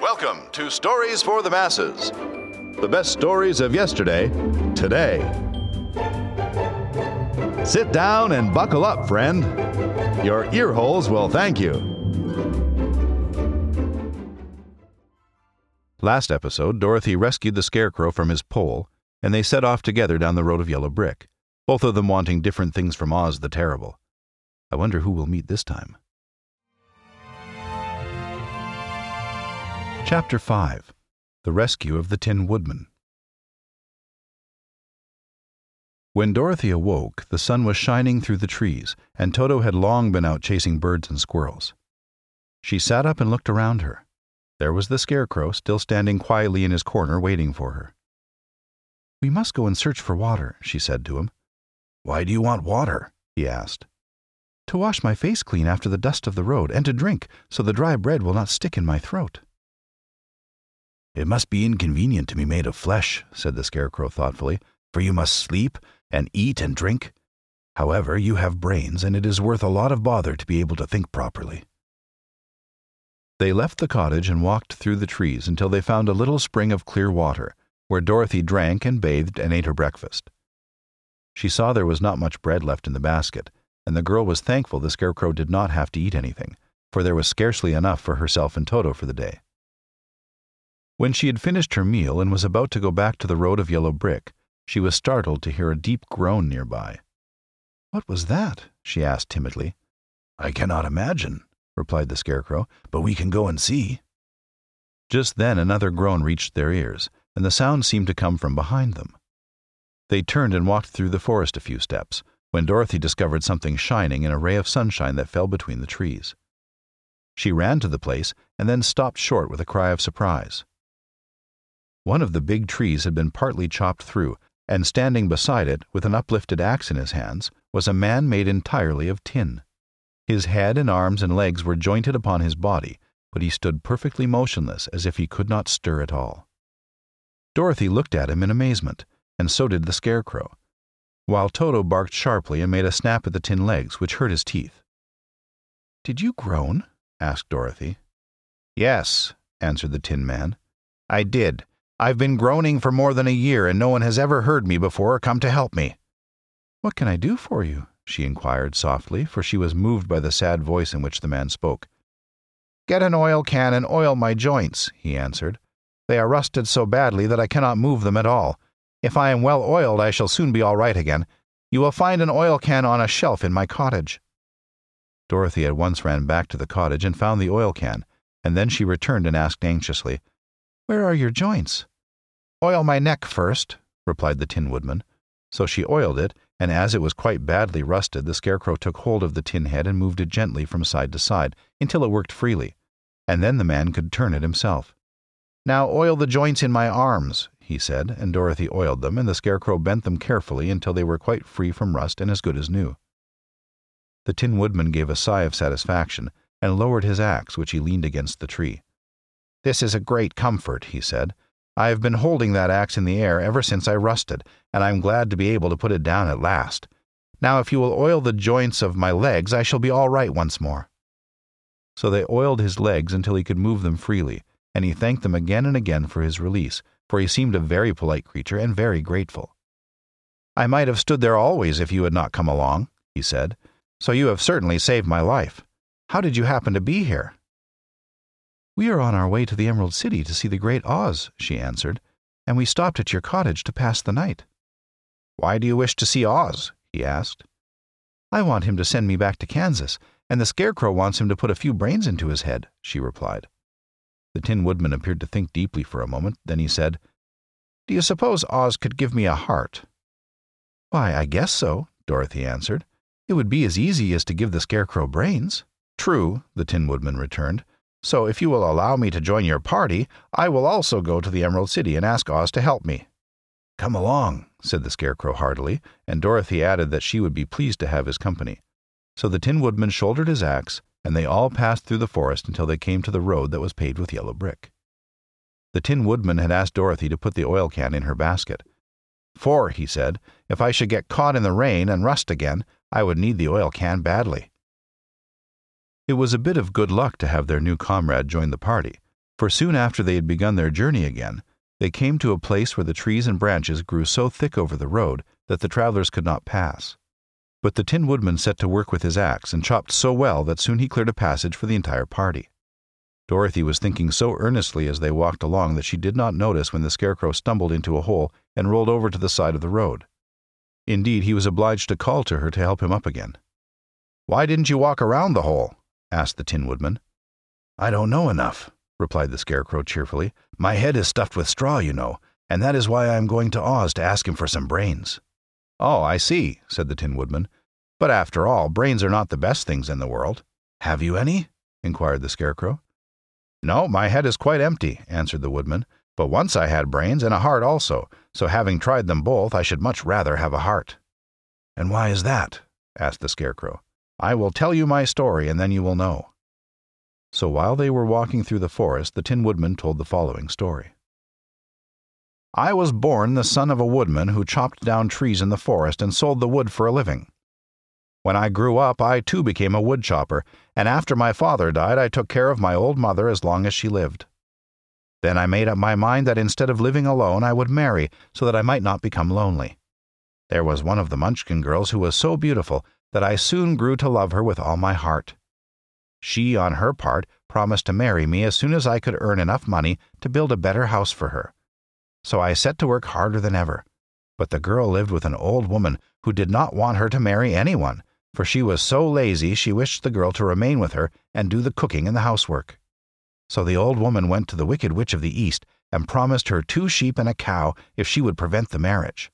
Welcome to Stories for the Masses. The best stories of yesterday, today. Sit down and buckle up, friend. Your ear holes will thank you. Last episode, Dorothy rescued the Scarecrow from his pole, and they set off together down the road of yellow brick, both of them wanting different things from Oz the Terrible. I wonder who we'll meet this time. Chapter 5 The Rescue of the Tin Woodman. When Dorothy awoke, the sun was shining through the trees, and Toto had long been out chasing birds and squirrels. She sat up and looked around her. There was the Scarecrow, still standing quietly in his corner, waiting for her. We must go and search for water, she said to him. Why do you want water? he asked. To wash my face clean after the dust of the road, and to drink, so the dry bread will not stick in my throat. It must be inconvenient to be made of flesh, said the Scarecrow thoughtfully, for you must sleep and eat and drink. However, you have brains, and it is worth a lot of bother to be able to think properly. They left the cottage and walked through the trees until they found a little spring of clear water, where Dorothy drank and bathed and ate her breakfast. She saw there was not much bread left in the basket, and the girl was thankful the Scarecrow did not have to eat anything, for there was scarcely enough for herself and Toto for the day. When she had finished her meal and was about to go back to the road of yellow brick, she was startled to hear a deep groan nearby. What was that? she asked timidly. I cannot imagine, replied the Scarecrow, but we can go and see. Just then another groan reached their ears, and the sound seemed to come from behind them. They turned and walked through the forest a few steps, when Dorothy discovered something shining in a ray of sunshine that fell between the trees. She ran to the place and then stopped short with a cry of surprise. One of the big trees had been partly chopped through, and standing beside it, with an uplifted axe in his hands, was a man made entirely of tin. His head and arms and legs were jointed upon his body, but he stood perfectly motionless as if he could not stir at all. Dorothy looked at him in amazement, and so did the Scarecrow, while Toto barked sharply and made a snap at the tin legs, which hurt his teeth. Did you groan? asked Dorothy. Yes, answered the Tin Man. I did I've been groaning for more than a year, and no one has ever heard me before or come to help me. What can I do for you? she inquired softly, for she was moved by the sad voice in which the man spoke. Get an oil can and oil my joints, he answered. They are rusted so badly that I cannot move them at all. If I am well oiled, I shall soon be all right again. You will find an oil can on a shelf in my cottage. Dorothy at once ran back to the cottage and found the oil can, and then she returned and asked anxiously, where are your joints? Oil my neck first, replied the Tin Woodman. So she oiled it, and as it was quite badly rusted, the Scarecrow took hold of the tin head and moved it gently from side to side until it worked freely, and then the man could turn it himself. Now oil the joints in my arms, he said, and Dorothy oiled them, and the Scarecrow bent them carefully until they were quite free from rust and as good as new. The Tin Woodman gave a sigh of satisfaction and lowered his axe, which he leaned against the tree. This is a great comfort, he said. I have been holding that axe in the air ever since I rusted, and I am glad to be able to put it down at last. Now, if you will oil the joints of my legs, I shall be all right once more. So they oiled his legs until he could move them freely, and he thanked them again and again for his release, for he seemed a very polite creature and very grateful. I might have stood there always if you had not come along, he said, so you have certainly saved my life. How did you happen to be here? We are on our way to the Emerald City to see the great Oz, she answered, and we stopped at your cottage to pass the night. Why do you wish to see Oz? he asked. I want him to send me back to Kansas, and the Scarecrow wants him to put a few brains into his head, she replied. The Tin Woodman appeared to think deeply for a moment, then he said, Do you suppose Oz could give me a heart? Why, I guess so, Dorothy answered. It would be as easy as to give the Scarecrow brains. True, the Tin Woodman returned. So if you will allow me to join your party, I will also go to the Emerald City and ask Oz to help me. Come along, said the Scarecrow heartily, and Dorothy added that she would be pleased to have his company. So the Tin Woodman shouldered his axe, and they all passed through the forest until they came to the road that was paved with yellow brick. The Tin Woodman had asked Dorothy to put the oil can in her basket. For, he said, if I should get caught in the rain and rust again, I would need the oil can badly. It was a bit of good luck to have their new comrade join the party, For soon after they had begun their journey again, they came to a place where the trees and branches grew so thick over the road that the travelers could not pass. But the Tin Woodman set to work with his axe and chopped so well that soon he cleared a passage for the entire party. Dorothy was thinking so earnestly as they walked along that she did not notice when the Scarecrow stumbled into a hole and rolled over to the side of the road. Indeed, he was obliged to call to her to help him up again. Why didn't you walk around the hole? Asked the Tin Woodman. I don't know enough, replied the Scarecrow cheerfully. My head is stuffed with straw, you know, and that is why I am going to Oz to ask him for some brains. Oh, I see, said the Tin Woodman. But after all, brains are not the best things in the world. Have you any? inquired the Scarecrow. No, my head is quite empty, answered the Woodman. But once I had brains and a heart also, so having tried them both, I should much rather have a heart. And why is that? asked the Scarecrow. I will tell you my story, and then you will know. So while they were walking through the forest, the Tin Woodman told the following story. I was born the son of a woodman who chopped down trees in the forest and sold the wood for a living. When I grew up, I too became a wood chopper, and after my father died, I took care of my old mother as long as she lived. Then I made up my mind that instead of living alone, I would marry so that I might not become lonely. There was one of the Munchkin girls who was so beautiful that I soon grew to love her with all my heart. She, on her part, promised to marry me as soon as I could earn enough money to build a better house for her. So I set to work harder than ever. But the girl lived with an old woman who did not want her to marry anyone, for she was so lazy she wished the girl to remain with her and do the cooking and the housework. So the old woman went to the Wicked Witch of the East and promised her two sheep and a cow if she would prevent the marriage.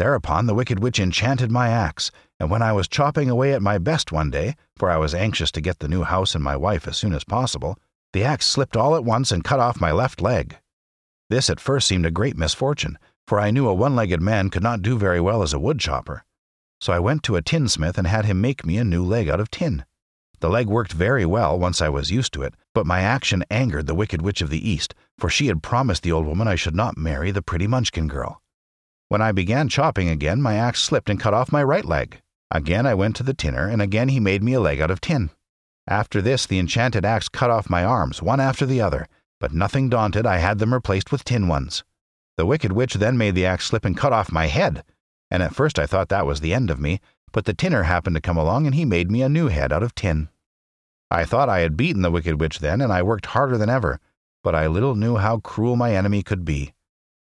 Thereupon the Wicked Witch enchanted my axe, and when I was chopping away at my best one day, for I was anxious to get the new house and my wife as soon as possible, the axe slipped all at once and cut off my left leg. This at first seemed a great misfortune, for I knew a one legged man could not do very well as a wood chopper. So I went to a tinsmith and had him make me a new leg out of tin. The leg worked very well once I was used to it, but my action angered the Wicked Witch of the East, for she had promised the old woman I should not marry the pretty Munchkin girl. When I began chopping again, my axe slipped and cut off my right leg. Again I went to the tinner, and again he made me a leg out of tin. After this, the enchanted axe cut off my arms, one after the other, but nothing daunted, I had them replaced with tin ones. The wicked witch then made the axe slip and cut off my head, and at first I thought that was the end of me, but the tinner happened to come along and he made me a new head out of tin. I thought I had beaten the wicked witch then, and I worked harder than ever, but I little knew how cruel my enemy could be.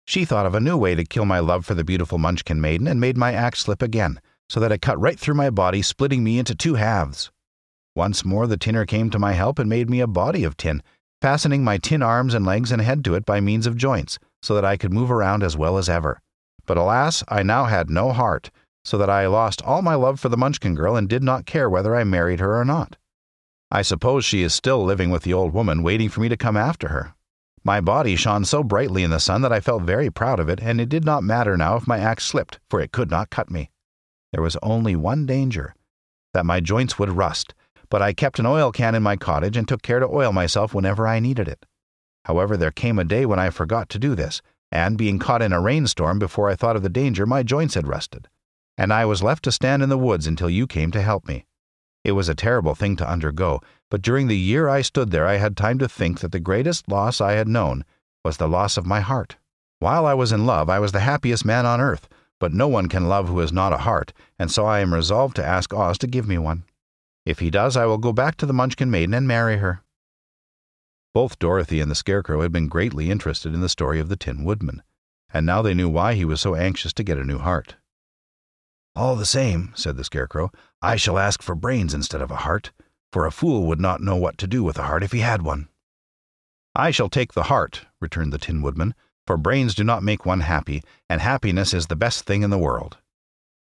She thought of a new way to kill my love for the beautiful Munchkin maiden and made my axe slip again, so that it cut right through my body, splitting me into two halves. Once more the tinner came to my help and made me a body of tin, fastening my tin arms and legs and head to it by means of joints, so that I could move around as well as ever. But alas, I now had no heart, so that I lost all my love for the Munchkin girl and did not care whether I married her or not. I suppose she is still living with the old woman, waiting for me to come after her. My body shone so brightly in the sun that I felt very proud of it, and it did not matter now if my axe slipped, for it could not cut me. There was only one danger that my joints would rust, but I kept an oil can in my cottage and took care to oil myself whenever I needed it. However, there came a day when I forgot to do this, and being caught in a rainstorm before I thought of the danger, my joints had rusted, and I was left to stand in the woods until you came to help me. It was a terrible thing to undergo, but during the year I stood there I had time to think that the greatest loss I had known was the loss of my heart. While I was in love, I was the happiest man on earth, but no one can love who has not a heart, and so I am resolved to ask Oz to give me one. If he does, I will go back to the Munchkin maiden and marry her. Both Dorothy and the Scarecrow had been greatly interested in the story of the Tin Woodman, and now they knew why he was so anxious to get a new heart. All the same, said the Scarecrow, I shall ask for brains instead of a heart for a fool would not know what to do with a heart if he had one. I shall take the heart, returned the Tin Woodman, for brains do not make one happy, and happiness is the best thing in the world.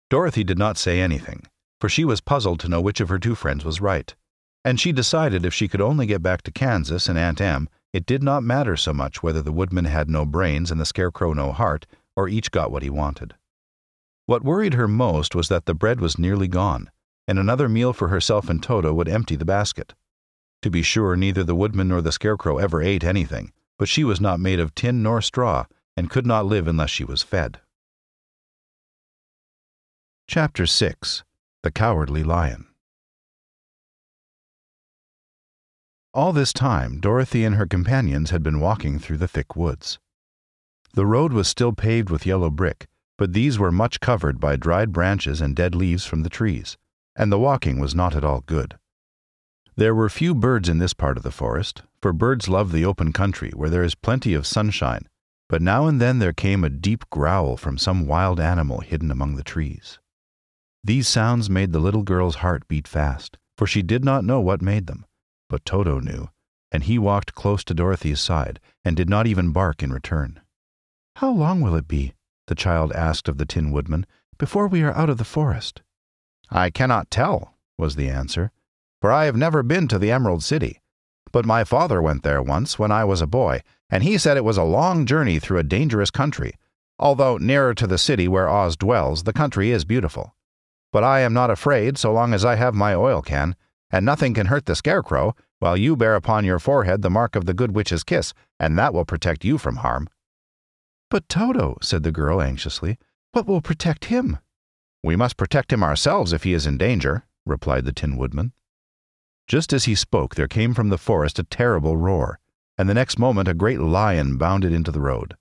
Dorothy did not say anything, for she was puzzled to know which of her two friends was right, and she decided if she could only get back to Kansas and Aunt Em, it did not matter so much whether the Woodman had no brains and the Scarecrow no heart, or each got what he wanted. What worried her most was that the bread was nearly gone, and another meal for herself and Toto would empty the basket. To be sure, neither the woodman nor the scarecrow ever ate anything, but she was not made of tin nor straw, and could not live unless she was fed. Chapter 6 The Cowardly Lion All this time, Dorothy and her companions had been walking through the thick woods. The road was still paved with yellow brick, but these were much covered by dried branches and dead leaves from the trees, and the walking was not at all good. There were few birds in this part of the forest, for birds love the open country where there is plenty of sunshine, but now and then there came a deep growl from some wild animal hidden among the trees. These sounds made the little girl's heart beat fast, for she did not know what made them, but Toto knew, and he walked close to Dorothy's side and did not even bark in return. How long will it be, the child asked of the Tin Woodman, before we are out of the forest? I cannot tell, was the answer for I have never been to the Emerald City. But my father went there once when I was a boy, and he said it was a long journey through a dangerous country. Although nearer to the city where Oz dwells, the country is beautiful. But I am not afraid so long as I have my oil can, and nothing can hurt the Scarecrow, while you bear upon your forehead the mark of the Good Witch's kiss, and that will protect you from harm. But Toto, said the girl anxiously, what will protect him? We must protect him ourselves if he is in danger, replied the Tin Woodman. Just as he spoke, there came from the forest a terrible roar, and the next moment a great lion bounded into the road.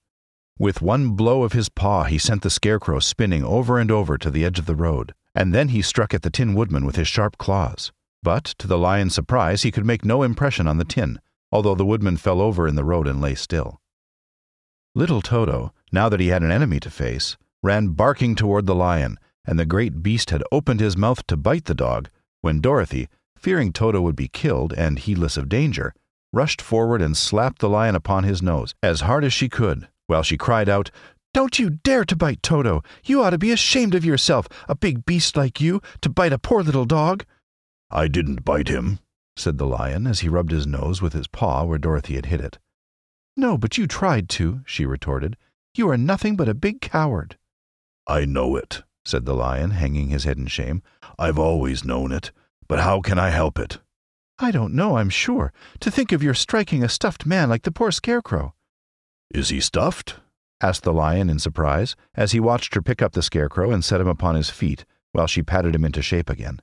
With one blow of his paw, he sent the scarecrow spinning over and over to the edge of the road, and then he struck at the Tin Woodman with his sharp claws. But, to the lion's surprise, he could make no impression on the tin, although the woodman fell over in the road and lay still. Little Toto, now that he had an enemy to face, ran barking toward the lion, and the great beast had opened his mouth to bite the dog, when Dorothy, fearing Toto would be killed and heedless of danger, rushed forward and slapped the lion upon his nose as hard as she could, while she cried out, Don't you dare to bite Toto! You ought to be ashamed of yourself, a big beast like you, to bite a poor little dog! I didn't bite him, said the lion as he rubbed his nose with his paw where Dorothy had hit it. No, but you tried to, she retorted. You are nothing but a big coward. I know it, said the lion, hanging his head in shame. I've always known it. But how can I help it? I don't know, I'm sure. To think of your striking a stuffed man like the poor scarecrow. Is he stuffed? asked the lion in surprise, as he watched her pick up the scarecrow and set him upon his feet, while she patted him into shape again.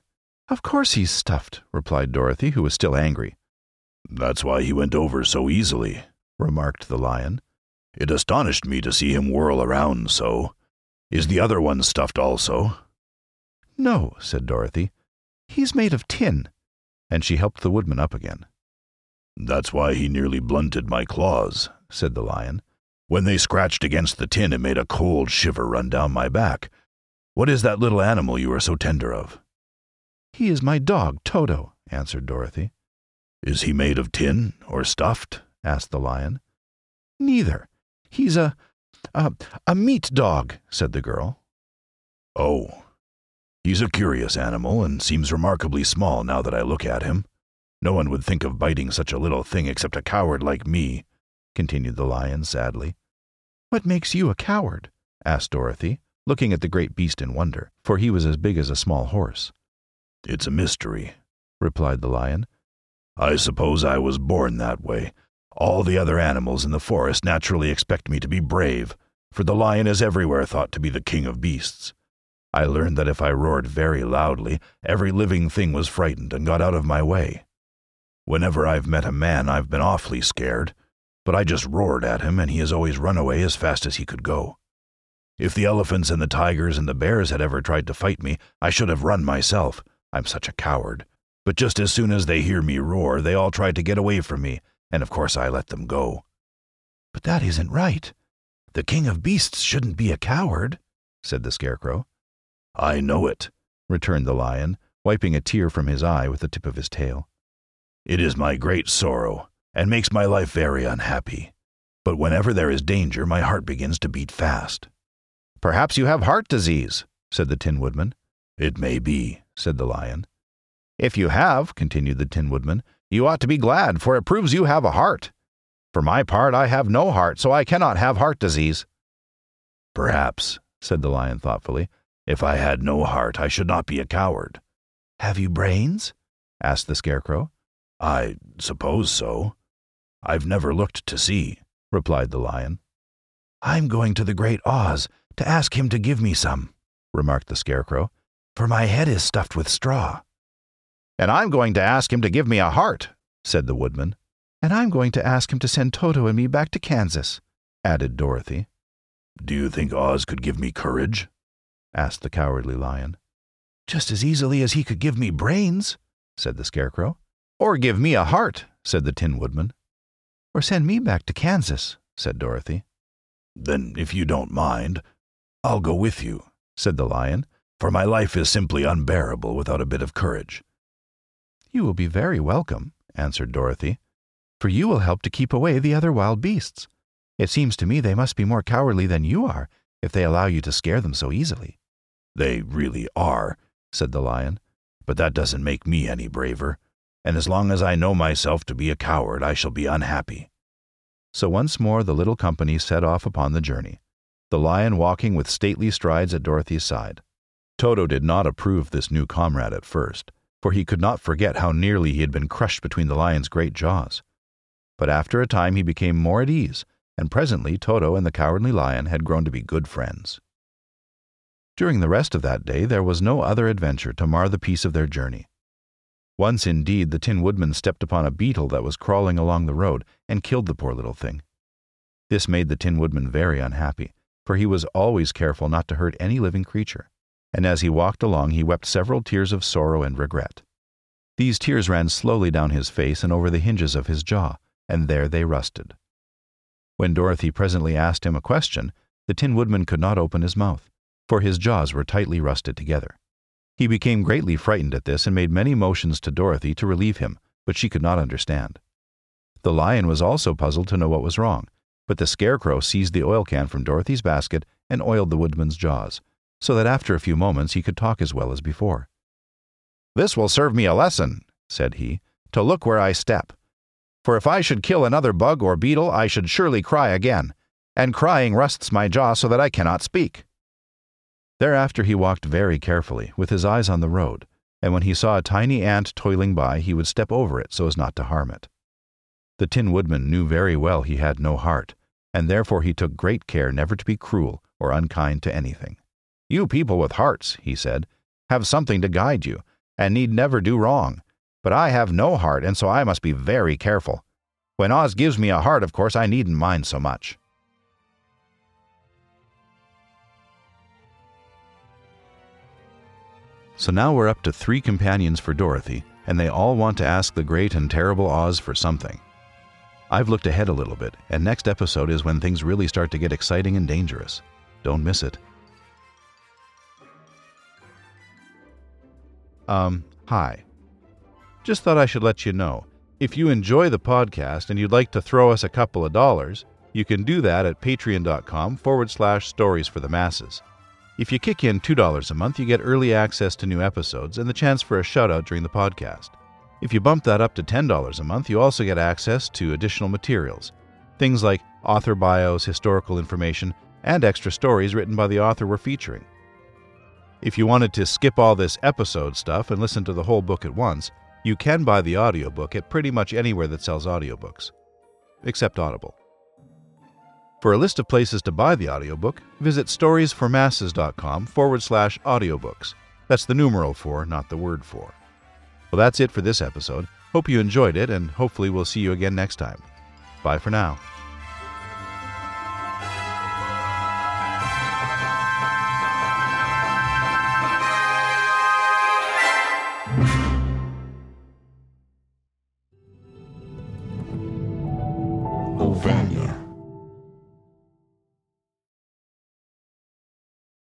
Of course he's stuffed, replied Dorothy, who was still angry. That's why he went over so easily, remarked the lion. It astonished me to see him whirl around so. Is the other one stuffed also? No, said Dorothy. He's made of tin. And she helped the woodman up again. That's why he nearly blunted my claws, said the lion. When they scratched against the tin, it made a cold shiver run down my back. What is that little animal you are so tender of? He is my dog, Toto, answered Dorothy. Is he made of tin or stuffed? Asked the lion. Neither. He's a, a, a meat dog, said the girl. Oh, He's a curious animal and seems remarkably small now that I look at him. No one would think of biting such a little thing except a coward like me, continued the lion sadly. What makes you a coward? asked Dorothy, looking at the great beast in wonder, for he was as big as a small horse. It's a mystery, replied the lion. I suppose I was born that way. All the other animals in the forest naturally expect me to be brave, for the lion is everywhere thought to be the king of beasts. I learned that if I roared very loudly, every living thing was frightened and got out of my way. Whenever I've met a man, I've been awfully scared, but I just roared at him and he has always run away as fast as he could go. If the elephants and the tigers and the bears had ever tried to fight me, I should have run myself. I'm such a coward. But just as soon as they hear me roar, they all try to get away from me, and of course I let them go. But that isn't right. The king of beasts shouldn't be a coward, said the scarecrow. I know it, returned the lion, wiping a tear from his eye with the tip of his tail. It is my great sorrow, and makes my life very unhappy. But whenever there is danger, my heart begins to beat fast. Perhaps you have heart disease, said the Tin Woodman. It may be, said the lion. If you have, continued the Tin Woodman, you ought to be glad, for it proves you have a heart. For my part, I have no heart, so I cannot have heart disease. Perhaps, said the lion thoughtfully, if I had no heart, I should not be a coward. Have you brains? asked the Scarecrow. I suppose so. I've never looked to see, replied the Lion. I'm going to the Great Oz to ask him to give me some, remarked the Scarecrow, for my head is stuffed with straw. And I'm going to ask him to give me a heart, said the woodman. And I'm going to ask him to send Toto and me back to Kansas, added Dorothy. Do you think Oz could give me courage? asked the cowardly lion. Just as easily as he could give me brains, said the scarecrow. Or give me a heart, said the Tin Woodman. Or send me back to Kansas, said Dorothy. Then, if you don't mind, I'll go with you, said the lion, for my life is simply unbearable without a bit of courage. You will be very welcome, answered Dorothy, for you will help to keep away the other wild beasts. It seems to me they must be more cowardly than you are if they allow you to scare them so easily. They really are, said the lion, but that doesn't make me any braver, and as long as I know myself to be a coward, I shall be unhappy. So once more the little company set off upon the journey, the lion walking with stately strides at Dorothy's side. Toto did not approve this new comrade at first, for he could not forget how nearly he had been crushed between the lion's great jaws. But after a time he became more at ease, and presently Toto and the cowardly lion had grown to be good friends. During the rest of that day there was no other adventure to mar the peace of their journey. Once, indeed, the Tin Woodman stepped upon a beetle that was crawling along the road and killed the poor little thing. This made the Tin Woodman very unhappy, for he was always careful not to hurt any living creature, and as he walked along he wept several tears of sorrow and regret. These tears ran slowly down his face and over the hinges of his jaw, and there they rusted. When Dorothy presently asked him a question, the Tin Woodman could not open his mouth for his jaws were tightly rusted together. He became greatly frightened at this and made many motions to Dorothy to relieve him, but she could not understand. The lion was also puzzled to know what was wrong, but the scarecrow seized the oil can from Dorothy's basket and oiled the woodman's jaws, so that after a few moments he could talk as well as before. This will serve me a lesson, said he, to look where I step. For if I should kill another bug or beetle, I should surely cry again, and crying rusts my jaw so that I cannot speak. Thereafter he walked very carefully, with his eyes on the road, and when he saw a tiny ant toiling by, he would step over it so as not to harm it. The Tin Woodman knew very well he had no heart, and therefore he took great care never to be cruel or unkind to anything. You people with hearts, he said, have something to guide you, and need never do wrong. But I have no heart, and so I must be very careful. When Oz gives me a heart, of course, I needn't mind so much. So now we're up to three companions for Dorothy, and they all want to ask the great and terrible Oz for something. I've looked ahead a little bit, and next episode is when things really start to get exciting and dangerous. Don't miss it. Um, hi. Just thought I should let you know. If you enjoy the podcast and you'd like to throw us a couple of dollars, you can do that at patreon.com forward slash stories for the masses. If you kick in $2 a month, you get early access to new episodes and the chance for a shout out during the podcast. If you bump that up to $10 a month, you also get access to additional materials. Things like author bios, historical information, and extra stories written by the author we're featuring. If you wanted to skip all this episode stuff and listen to the whole book at once, you can buy the audiobook at pretty much anywhere that sells audiobooks, except Audible. For a list of places to buy the audiobook, visit stories4masses.com forward slash audiobooks. That's the numeral for, not the word for. Well, that's it for this episode. Hope you enjoyed it, and hopefully we'll see you again next time. Bye for now.